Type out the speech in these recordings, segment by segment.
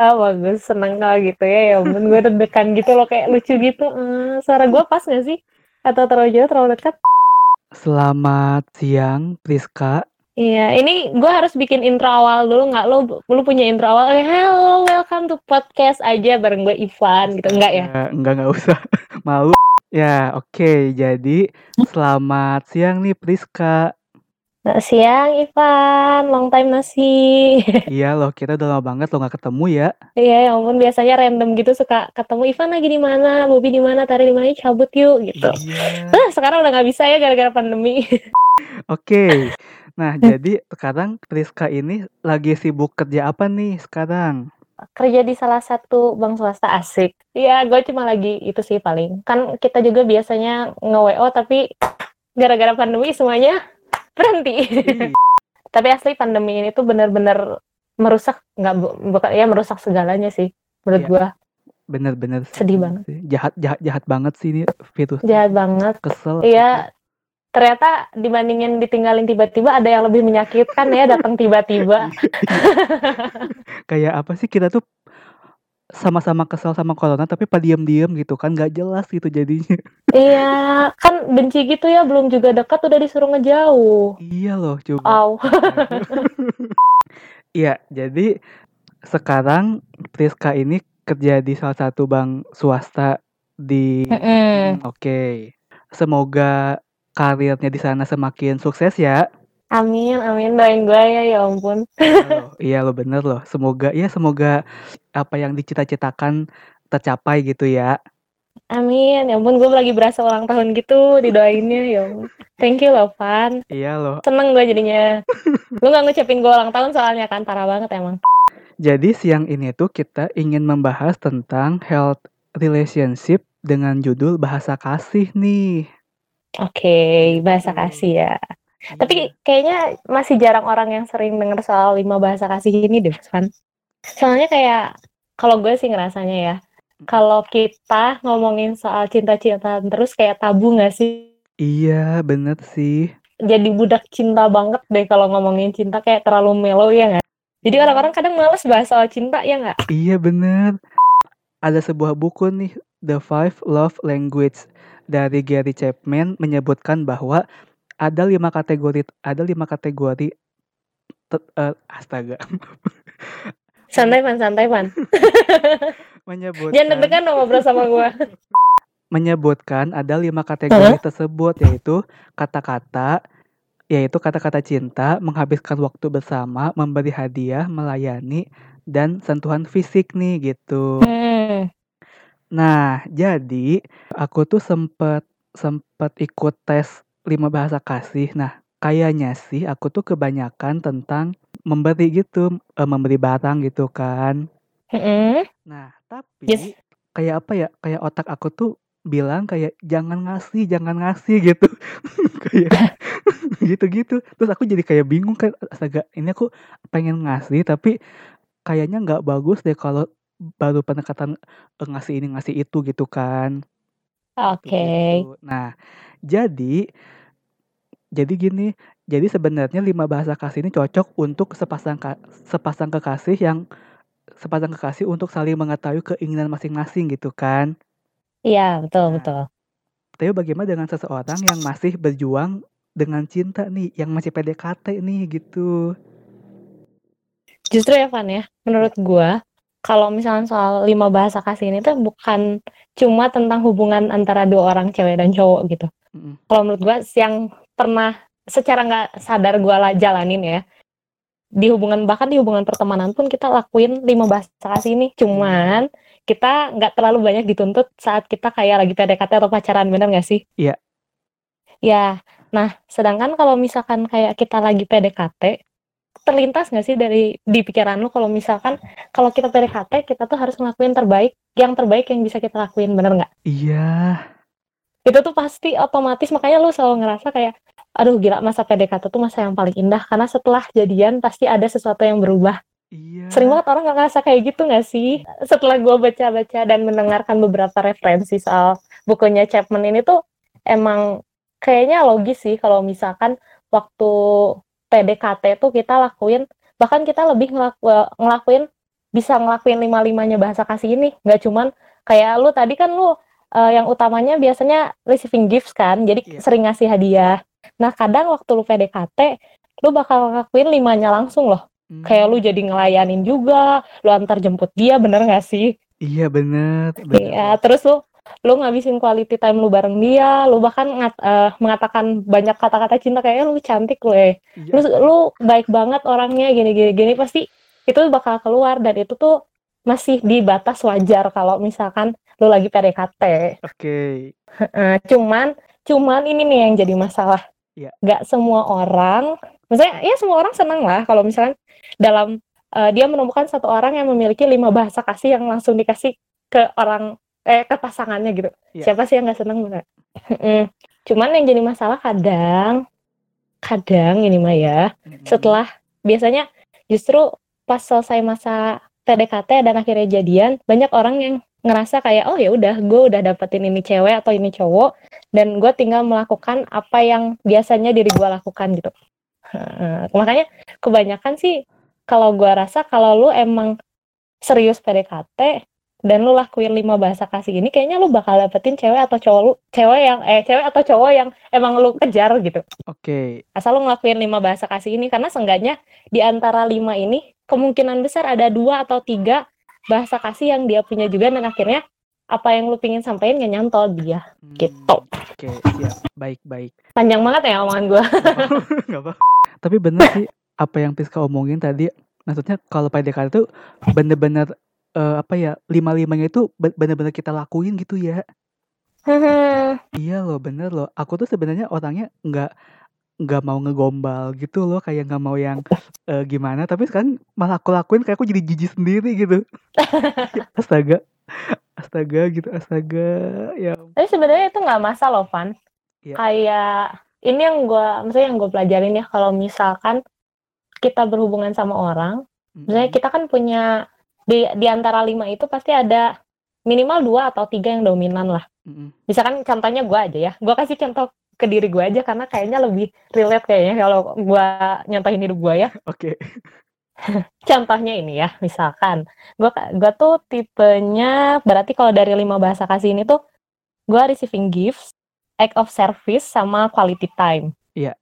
Ah bagus, seneng kalau gitu ya. Ya ampun, gue deg-degan gitu loh kayak lucu gitu. Eee, suara gue pas gak sih? Atau terlalu jauh, terlalu dekat? Selamat siang, Priska. Iya, ini gue harus bikin intro awal dulu nggak? Lu lu punya intro awal, eh, "Hello, welcome to podcast aja bareng gue Ivan," gitu, enggak ya? Eee, enggak enggak usah, malu. Ya, oke. Jadi, selamat siang nih, Priska. Selamat siang Ivan, long time no see. Iya loh, kita udah lama banget loh nggak ketemu ya. Iya, ya ampun biasanya random gitu suka ketemu, "Ivan lagi di mana? Bobby di mana? Tari di mana? Cabut yuk," gitu. Iya. Ah, sekarang udah nggak bisa ya gara-gara pandemi. Oke. Nah, jadi sekarang Priska ini lagi sibuk kerja apa nih sekarang? Kerja di salah satu bank swasta, asik. Iya, gue cuma lagi itu sih paling. Kan kita juga biasanya nge-WO tapi gara-gara pandemi semuanya berhenti. Ih, Tapi asli pandemi ini tuh bener-bener merusak nggak bu bukan ya merusak segalanya sih menurut Iya. gua. bener-bener Sedih banget. sih. Jahat jahat jahat banget sih ini virus. Jahat banget. Kesel. Iya, ternyata dibandingin ditinggalin tiba-tiba ada yang lebih menyakitkan ya datang tiba-tiba. Kayak apa sih kita tuh sama-sama kesel sama corona tapi pada diem-diem gitu kan nggak jelas gitu jadinya. Iya, kan benci gitu ya, belum juga dekat udah disuruh ngejauh. Iya loh, coba. Au. Iya, jadi sekarang Priska ini kerja di salah satu bank swasta di Mhm. Hmm, oke. Semoga karirnya di sana semakin sukses ya. Amin amin, doain gue ya, ya ampun. Iya loh, iya bener loh. Semoga ya semoga apa yang dicita-citakan tercapai gitu ya. Amin, ya ampun gue lagi berasa ulang tahun gitu didoainnya, ya ampun. Thank you loh, Van. Iya loh. Seneng gue jadinya. Lu gak ngucapin gue ulang tahun soalnya kan, parah banget emang. Jadi siang ini tuh kita ingin membahas tentang health relationship dengan judul bahasa kasih nih. Oke, bahasa Oke. kasih ya. Iya. Tapi kayaknya masih jarang orang yang sering denger soal lima bahasa kasih ini deh, Van. Soalnya kayak, kalau gue sih ngerasanya ya, kalau kita ngomongin soal cinta-cintaan terus kayak tabu gak sih? Iya, bener sih. Jadi budak cinta banget deh kalau ngomongin cinta kayak terlalu mellow ya nggak? Jadi orang-orang kadang males bahas soal cinta ya nggak? Iya bener. Ada sebuah buku nih, The Five Love Language dari Gary Chapman menyebutkan bahwa ada lima kategori, ada lima kategori, te- eh, astaga, Santai Van, santai Van. menyebutkan, Jangan deg-degan dong ngobrol sama gue. menyebutkan ada lima kategori tersebut yaitu kata-kata, yaitu kata-kata cinta, menghabiskan waktu bersama, memberi hadiah, melayani, dan sentuhan fisik nih gitu. Hmm. Nah, jadi aku tuh sempet sempet ikut tes lima bahasa kasih. Nah, kayaknya sih aku tuh kebanyakan tentang memberi gitu, eh, memberi barang gitu kan. Mm-mm. Nah, tapi Yes. kayak apa ya? Kayak otak aku tuh bilang kayak jangan ngasih, jangan ngasih gitu. kayak gitu-gitu. Terus aku jadi kayak bingung kan, astaga, ini aku pengen ngasih tapi kayaknya nggak bagus deh kalau baru pendekatan eh, ngasih ini ngasih itu gitu kan. Oke. Gitu. Nah, jadi jadi gini, jadi sebenarnya lima bahasa kasih ini cocok untuk sepasang ka- sepasang kekasih yang sepasang kekasih untuk saling mengetahui keinginan masing-masing gitu kan. Iya, betul, Nah, betul. tapi bagaimana dengan seseorang yang masih berjuang dengan cinta nih, yang masih PDKT nih gitu. Justru ya Van ya, menurut gue, kalau misalnya soal lima bahasa kasih ini tuh bukan cuma tentang hubungan antara dua orang cewek dan cowok gitu. Mm-mm. Kalau menurut gue, yang pernah secara nggak sadar gue lah jalanin ya, di hubungan bahkan di hubungan pertemanan pun kita lakuin lima bahasa kasih ini. Cuman kita nggak terlalu banyak dituntut saat kita kayak lagi PDKT atau pacaran, bener nggak sih? Iya. Ya, nah sedangkan kalau misalkan kayak kita lagi PDKT, terlintas nggak sih dari di pikiran lu kalau misalkan kalau kita PDKT kita tuh harus ngelakuin terbaik, yang terbaik yang bisa kita lakuin, bener nggak? Iya, Itu tuh pasti otomatis makanya lu selalu ngerasa kayak, aduh gila masa PDKT tuh masa yang paling indah karena setelah jadian pasti ada sesuatu yang berubah. iya. Sering banget orang nggak ngerasa kayak gitu nggak sih? Setelah gue baca-baca dan mendengarkan beberapa referensi soal bukunya Chapman ini tuh emang kayaknya logis sih kalau misalkan waktu PDKT tuh kita lakuin bahkan kita lebih ngelaku- ngelakuin bisa ngelakuin lima-limanya bahasa kasih ini. Nggak cuman kayak lu tadi kan lu uh, yang utamanya biasanya receiving gifts kan, jadi yeah. sering ngasih hadiah. Nah kadang waktu lu PDKT, lu bakal ngelakuin limanya langsung loh. Hmm. Kayak lu jadi ngelayanin juga, lu antar jemput dia, bener gak sih? Iya bener. Iya, terus lu lu ngabisin quality time lu bareng dia, lu bahkan ngat, uh, mengatakan banyak kata-kata cinta kayak lu cantik lu eh. Iya. Lu lu baik banget orangnya gini gini gini pasti itu bakal keluar dan itu tuh masih di batas wajar kalau misalkan lu lagi PDKT. Oke. Okay. cuman cuman ini nih yang jadi masalah. Yeah. Gak semua orang, maksudnya ya semua orang senang lah kalau misalkan dalam uh, dia menemukan satu orang yang memiliki lima bahasa kasih yang langsung dikasih ke orang eh ke pasangannya gitu. Yeah. Siapa sih yang nggak senang bener? Cuman yang jadi masalah kadang kadang ini mah ya, mm-hmm. setelah biasanya justru pas selesai masa PDKT dan akhirnya jadian, banyak orang yang ngerasa kayak oh ya udah gue udah dapetin ini cewek atau ini cowok dan gue tinggal melakukan apa yang biasanya diri gue lakukan gitu makanya kebanyakan sih kalau gue rasa kalau lu emang serius PDKT dan lu lakuin lima bahasa kasih ini kayaknya lu bakal dapetin cewek atau cowok lu cewek yang eh cewek atau cowok yang emang lu kejar gitu. Oke. Okay. Asal lu ngelakuin lima bahasa kasih ini karena seenggaknya di antara lima ini kemungkinan besar ada dua atau tiga bahasa kasih yang dia punya juga dan akhirnya apa yang lu pingin sampaikan gak nyantol dia hmm, gitu. Oke, okay, siap. Baik, baik. Panjang banget ya omongan gue. Gak apa. Tapi bener sih apa yang Piska omongin tadi. Maksudnya kalau PDKT itu bener-bener uh, apa ya lima-limanya itu bener-bener kita lakuin gitu ya. iya loh, bener loh. Aku tuh sebenarnya orangnya nggak nggak mau ngegombal gitu loh kayak nggak mau yang uh, gimana tapi sekarang malah aku lakuin kayak aku jadi jijik sendiri gitu astaga astaga gitu astaga ya tapi sebenarnya itu nggak masalah loh Van ya. kayak ini yang gue maksudnya yang gue pelajarin ya kalau misalkan kita berhubungan sama orang mm-hmm. misalnya kita kan punya di di antara lima itu pasti ada minimal dua atau tiga yang dominan lah mm-hmm. misalkan contohnya gue aja ya gue kasih contoh ke diri gue aja karena kayaknya lebih relate kayaknya kalau gue nyontohin hidup gue ya. Oke. Okay. Contohnya ini ya, misalkan gue gue tuh tipenya berarti kalau dari lima bahasa kasih ini tuh gue receiving gifts, act of service sama quality time. Iya.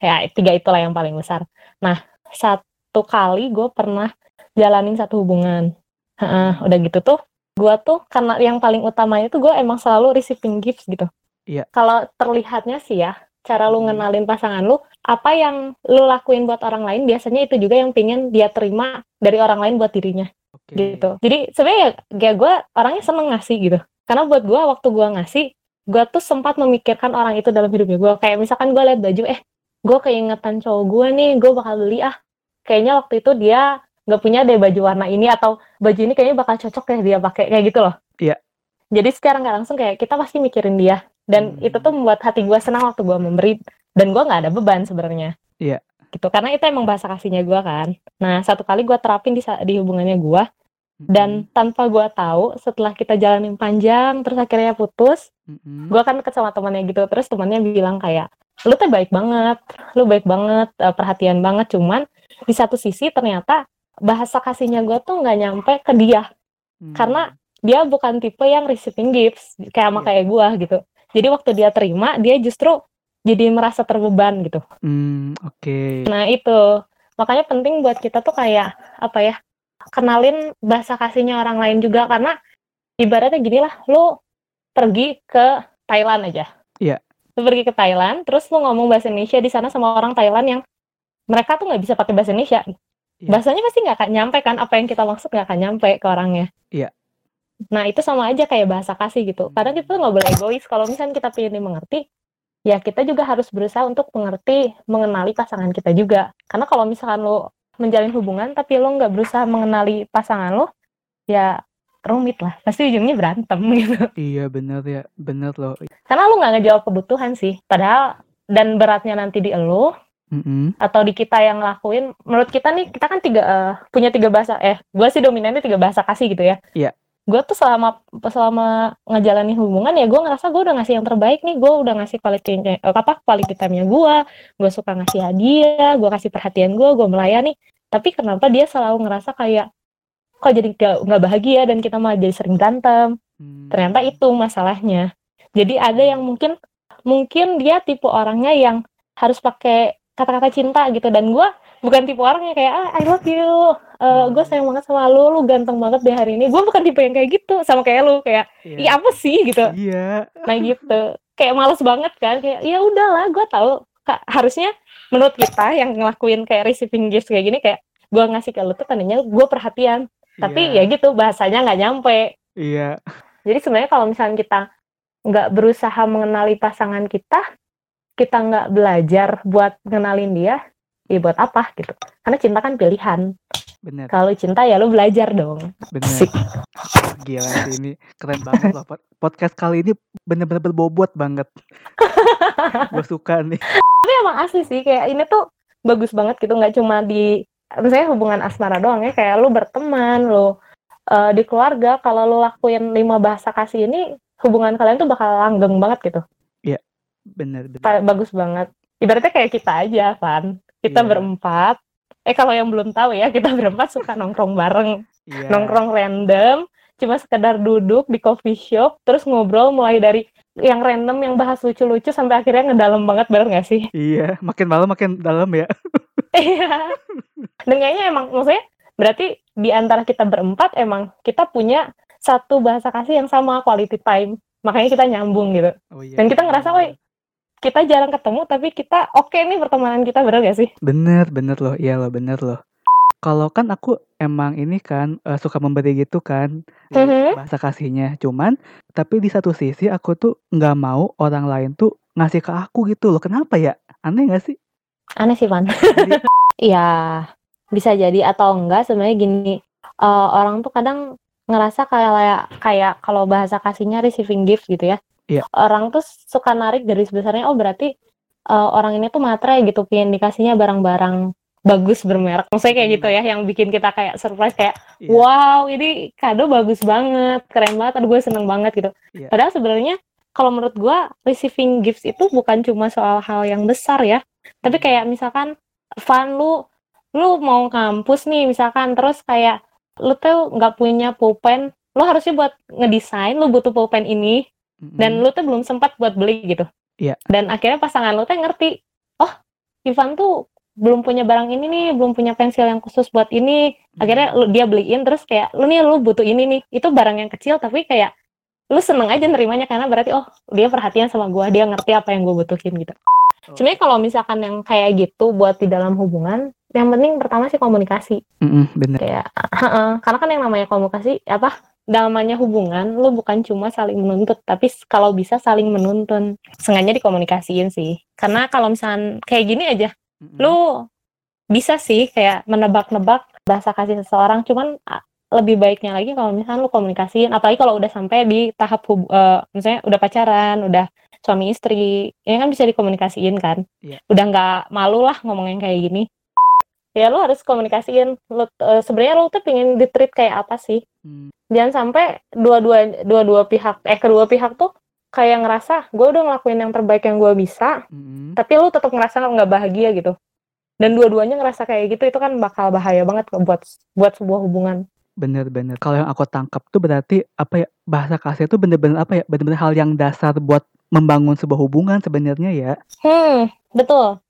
Yeah. Ya tiga itulah yang paling besar. Nah satu kali gue pernah jalanin satu hubungan. Uh, udah gitu tuh gue tuh karena yang paling utamanya tuh gue emang selalu receiving gifts gitu Iya. Kalau terlihatnya sih ya, cara lu hmm. ngenalin pasangan lu, apa yang lu lakuin buat orang lain biasanya itu juga yang pingin dia terima dari orang lain buat dirinya. Okay. Gitu. Jadi sebenarnya ya, gue orangnya seneng ngasih gitu. Karena buat gue waktu gue ngasih, gue tuh sempat memikirkan orang itu dalam hidupnya gue. Kayak misalkan gue liat baju, eh gue keingetan cowok gue nih, gue bakal beli ah. Kayaknya waktu itu dia nggak punya deh baju warna ini atau baju ini kayaknya bakal cocok ya dia pakai kayak gitu loh. Iya. Jadi sekarang nggak langsung kayak kita pasti mikirin dia dan hmm. itu tuh membuat hati gue senang waktu gue memberi dan gue nggak ada beban sebenarnya iya gitu karena itu emang bahasa kasihnya gue kan nah satu kali gue terapin di di hubungannya gue hmm. dan tanpa gue tahu setelah kita jalanin panjang terus akhirnya putus hmm. gue kan deket sama temannya gitu terus temannya bilang kayak lu tuh baik banget lu baik banget eh, perhatian banget cuman di satu sisi ternyata bahasa kasihnya gue tuh nggak nyampe ke dia hmm. karena dia bukan tipe yang receiving gifts kayak sama yeah. kayak gue gitu jadi waktu dia terima, dia justru jadi merasa terbeban gitu. Hmm, oke. Okay. Nah, itu. Makanya penting buat kita tuh kayak apa ya? Kenalin bahasa kasihnya orang lain juga karena ibaratnya gini lah, lu pergi ke Thailand aja. Iya. Yeah. Lu pergi ke Thailand, terus lu ngomong bahasa Indonesia di sana sama orang Thailand yang mereka tuh nggak bisa pakai bahasa Indonesia. Yeah. Bahasanya pasti nggak akan nyampe kan apa yang kita maksud nggak akan nyampe ke orangnya. Iya. Nah, itu sama aja kayak bahasa kasih gitu. Kadang kita tuh nggak boleh egois. Kalau misalnya kita pengen dimengerti, ya kita juga harus berusaha untuk mengerti, mengenali pasangan kita juga. Karena kalau misalkan lo menjalin hubungan, tapi lo nggak berusaha mengenali pasangan lo, ya rumit lah. Pasti ujungnya berantem gitu. Iya, bener ya. Bener loh. Karena lo nggak ngejawab kebutuhan sih. Padahal, dan beratnya nanti di lo, Mm-hmm. atau di kita yang ngelakuin menurut kita nih kita kan tiga uh, punya tiga bahasa eh gue sih dominannya tiga bahasa kasih gitu ya iya yeah gue tuh selama selama ngejalanin hubungan ya gue ngerasa gue udah ngasih yang terbaik nih. Gue udah ngasih quality eh, apa quality time-nya gue gue suka ngasih hadiah gue kasih perhatian gue gue melayani. Tapi kenapa dia selalu ngerasa kayak kok jadi gak, nggak bahagia dan kita malah jadi sering berantem? Hmm. ternyata itu masalahnya. Jadi ada yang mungkin mungkin dia tipe orangnya yang harus pakai kata-kata cinta gitu. Dan gue bukan tipe orangnya kayak ah I love you Hmm. gue sayang banget sama lu lu ganteng banget deh hari ini gue bukan tipe yang kayak gitu sama kayak lu kayak Iya. iya apa sih gitu Iya. nah gitu kayak males banget kan kayak ya udahlah gue tahu Kak, harusnya menurut kita yang ngelakuin kayak receiving gifts kayak gini kayak gue ngasih ke lu tuh tandanya gue perhatian tapi Iya. ya gitu bahasanya nggak nyampe Iya. jadi sebenarnya kalau misalnya kita nggak berusaha mengenali pasangan kita kita nggak belajar buat ngenalin dia ya buat apa gitu karena cinta kan pilihan Bener. kalau cinta ya lu belajar dong Bener. Asik. Gila sih ini keren banget loh. Pod- Podcast kali ini bener-bener berbobot banget. Gue suka nih. tapi emang asli sih kayak ini tuh bagus banget gitu nggak cuma di misalnya hubungan asmara doang ya kayak lu berteman lu eh, di keluarga kalau lu lakuin lima bahasa kasih ini hubungan kalian tuh bakal langgeng banget gitu Bener bener. Pa- bagus banget ibaratnya kayak kita aja Van kita Iya. berempat eh kalau yang belum tahu ya kita berempat suka nongkrong bareng Iya. nongkrong random cuma sekedar duduk di coffee shop terus ngobrol mulai dari yang random yang bahas lucu-lucu sampai akhirnya ngedalam banget bener gak sih Iya. Makin malam makin dalam ya. Iya. Dan kayaknya emang maksudnya berarti di antara kita berempat emang kita punya satu bahasa kasih yang sama quality time. Makanya kita nyambung gitu. Oh iya. Dan kita ngerasa, woi, kita jarang ketemu tapi kita oke nih pertemanan kita bener gak sih? Bener bener loh. Iya loh bener loh. Kalau kan aku emang ini kan eh, suka memberi gitu kan di Mhm. bahasa kasihnya. Cuman tapi di satu sisi aku tuh nggak mau orang lain tuh ngasih ke aku gitu loh. Kenapa ya? Aneh gak sih? Aneh sih, Van. Jadi, Iya, bisa jadi atau enggak sebenarnya gini. eh, orang tuh kadang ngerasa kayak kayak kalau bahasa kasihnya receiving gift gitu ya. Iya. Orang tuh suka narik garis besarnya oh berarti eh, orang ini tuh matre gitu pengen dikasihnya barang-barang bagus bermerek. Maksudnya kayak Hmm. gitu ya yang bikin kita kayak surprise kayak Iya. wow ini kado bagus banget, keren banget, aduh gue seneng banget gitu. Iya. Padahal sebenarnya kalau menurut gue receiving gifts itu bukan cuma soal hal yang besar ya, tapi kayak misalkan Van lu lu mau kampus nih misalkan terus kayak lu tuh nggak punya pulpen, lu harusnya buat ngedesain lu butuh pulpen ini dan lu tuh belum sempat buat beli gitu. Iya. Dan akhirnya pasangan lu tuh ngerti, oh Ivan tuh belum punya barang ini nih, belum punya pensil yang khusus buat ini. Akhirnya lu, dia beliin terus kayak lu nih lu butuh ini nih. Itu barang yang kecil tapi kayak lu seneng aja nerimanya karena berarti oh dia perhatian sama gua, dia ngerti apa yang gue butuhin gitu. Oh. Sebenarnya kalau misalkan yang kayak gitu buat di dalam hubungan, yang penting pertama sih komunikasi Mm-mm, bener. kayak heeh. karena kan yang namanya komunikasi apa namanya hubungan lu bukan cuma saling menuntut tapi kalau bisa saling menuntun. Sengaja dikomunikasiin sih. Karena kalau misalkan kayak gini aja Mm-mm. lu bisa sih kayak menebak-nebak bahasa kasih seseorang cuman lebih baiknya lagi kalau misalkan lu komunikasiin. Apalagi kalau udah sampai di tahap hub, eh, misalnya udah pacaran udah suami istri ini kan bisa dikomunikasiin kan? Iya. udah nggak malu lah ngomongin kayak gini ya lu harus komunikasiin lu eh, sebenarnya lu tuh pengen di treat kayak apa sih Mm, jangan sampai dua-dua dua-dua pihak eh kedua pihak tuh kayak ngerasa gue udah ngelakuin yang terbaik yang gue bisa mm-mm. tapi lu tetap ngerasa nggak bahagia gitu dan dua-duanya ngerasa kayak gitu itu kan bakal bahaya banget buat buat sebuah hubungan Bener-bener. Kalau yang aku tangkap tuh berarti apa ya bahasa kasih itu bener-bener apa ya bener-bener hal yang dasar buat membangun sebuah hubungan sebenarnya ya. hmm betul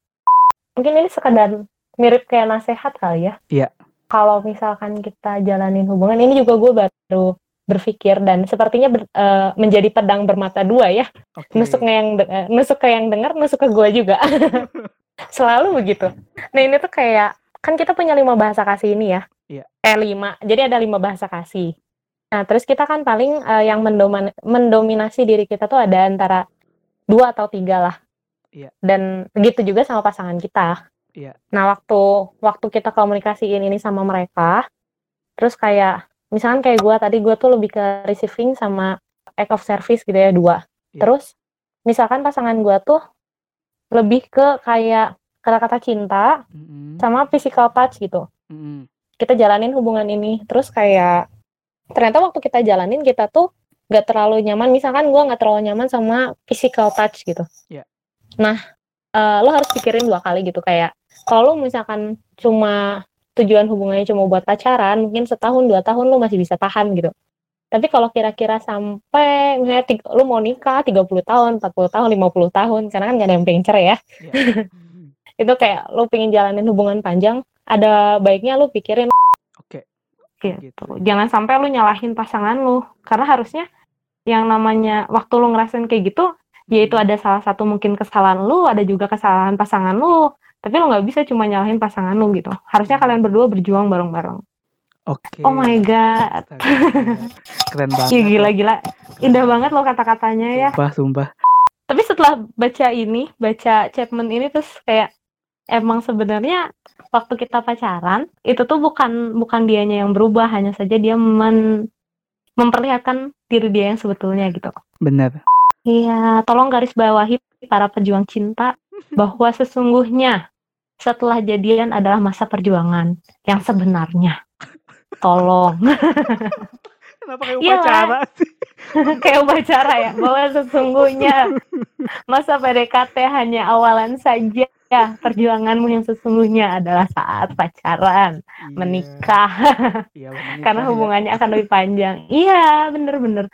mungkin ini sekedar mirip kayak nasehat kali ya. Iya. kalau misalkan kita jalanin hubungan ini juga gue baru berpikir dan sepertinya ber- eh, menjadi pedang bermata dua ya. Oke. nusuknya yang de- eh, nusuk ke yang dengar nusuk ke gue juga. Selalu begitu. Nah ini tuh kayak kan kita punya lima bahasa kasih ini ya. Iya. eh lima. Jadi ada lima bahasa kasih. Nah terus kita kan paling eh, yang mendoman- mendominasi diri kita tuh ada antara dua atau tiga lah. Iya. dan begitu juga sama pasangan kita Iya. nah waktu waktu kita komunikasiin ini sama mereka terus kayak misalkan kayak gue tadi gue tuh lebih ke receiving sama act of service gitu ya dua Iya. terus misalkan pasangan gue tuh lebih ke kayak kata-kata cinta Mm-mm, sama physical touch gitu mm-mm. kita jalanin hubungan ini terus kayak ternyata waktu kita jalanin kita tuh nggak terlalu nyaman misalkan gue nggak terlalu nyaman sama physical touch gitu Iya. nah eh, lo harus pikirin dua kali gitu kayak kalau misalkan cuma tujuan hubungannya cuma buat pacaran, mungkin setahun dua tahun lu masih bisa tahan gitu. Tapi kalau kira-kira sampai misalnya tiga, lu mau nikah 30 tahun, 40 tahun, 50 tahun, karena kan gak ada yang pengen cerai ya. Iya. itu kayak lu pengen jalanin hubungan panjang, ada baiknya lu pikirin Oke. gitu. Gitu. Jangan sampai lu nyalahin pasangan lu, karena harusnya yang namanya waktu lu ngerasain kayak gitu, yaitu ada salah satu mungkin kesalahan lu, ada juga kesalahan pasangan lu, tapi lu nggak bisa cuma nyalahin pasangan lu gitu. Harusnya kalian berdua berjuang bareng-bareng. Oke. Oh my god, gila. Keren banget. ya loh. gila-gila, indah banget loh kata-katanya ya. Sumpah, sumpah. Tapi setelah baca ini, baca statement ini terus kayak emang sebenarnya waktu kita pacaran itu tuh bukan bukan dianya yang berubah, hanya saja dia men- memperlihatkan diri dia yang sebetulnya gitu. Bener. Iya, tolong garis bawahi para pejuang cinta bahwa sesungguhnya setelah jadian adalah masa perjuangan yang sebenarnya. Tolong. Kenapa kayak Iya upacara sih? Kayak upacara ya, bahwa sesungguhnya masa PDKT hanya awalan saja. Perjuanganmu yang sesungguhnya adalah saat pacaran, Iya. menikah, Iya, menikah karena ya. hubungannya akan lebih panjang. Iya, bener-bener.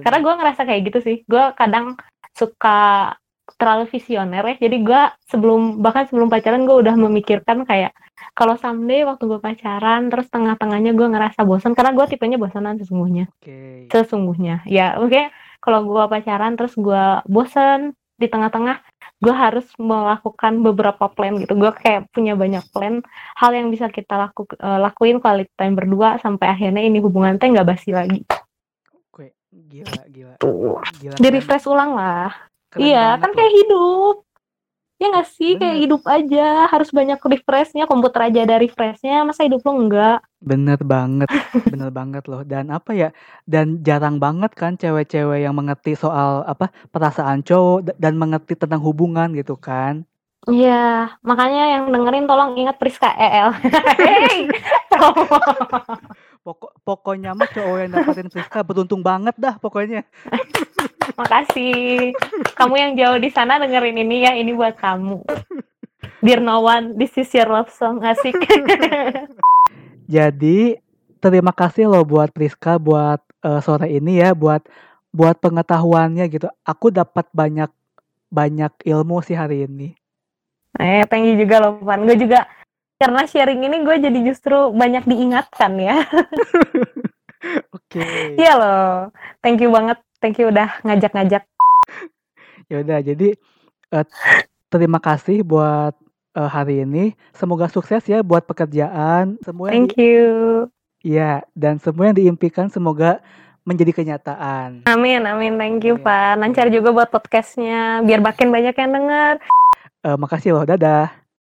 Karena gue ngerasa kayak gitu sih. Gue kadang suka terlalu visioner ya. Jadi gue sebelum bahkan sebelum pacaran gue udah memikirkan kayak kalau someday waktu gue pacaran terus tengah-tengahnya gue ngerasa bosan karena gue tipenya bosanan sesungguhnya. Oke. Sesungguhnya. Ya oke. Kalau gue pacaran terus gue bosan di tengah-tengah gue harus melakukan beberapa plan gitu. Gue kayak punya banyak plan hal yang bisa kita laku, eh, lakuin quality time berdua sampai akhirnya ini hubungan teh nggak basi lagi. Oke. Gila, gila. Tuh. Gila. Di refresh ulang lah. Keren iya, kan kayak hidup. Ya nggak sih, kayak Bener. hidup aja. Harus banyak refreshnya, komputer aja ada refreshnya. Masa hidup lo enggak? Bener banget, bener banget loh. Dan apa ya? Dan jarang banget kan cewek-cewek yang mengerti soal apa perasaan cowok da- dan mengerti tentang hubungan gitu kan? Iya, makanya yang dengerin tolong ingat Priska EL. Hey! Pokok pokoknya mah cowok yang dapetin Priska beruntung banget dah pokoknya. Makasih. Kamu yang jauh di sana dengerin ini ya, ini buat kamu. Dear no one, this is your love song. Asik. Jadi terima kasih loh buat Priska buat eh, sore ini ya buat buat pengetahuannya gitu. Aku dapat banyak banyak ilmu sih hari ini. eh, thank you juga loh, Pan. Gue juga karena sharing ini gue jadi justru banyak diingatkan ya. Oke. Iya loh. Thank you banget. Thank you udah ngajak-ngajak. Ya udah jadi eh, terima kasih buat eh, hari ini. Semoga sukses ya buat pekerjaan. Semua Thank you. di- ya dan semua yang diimpikan semoga menjadi kenyataan. Amin, amin. Thank you, Amin. Pak. Lancar juga buat podcastnya. Biar makin banyak yang denger. Eh, makasih loh. Dadah.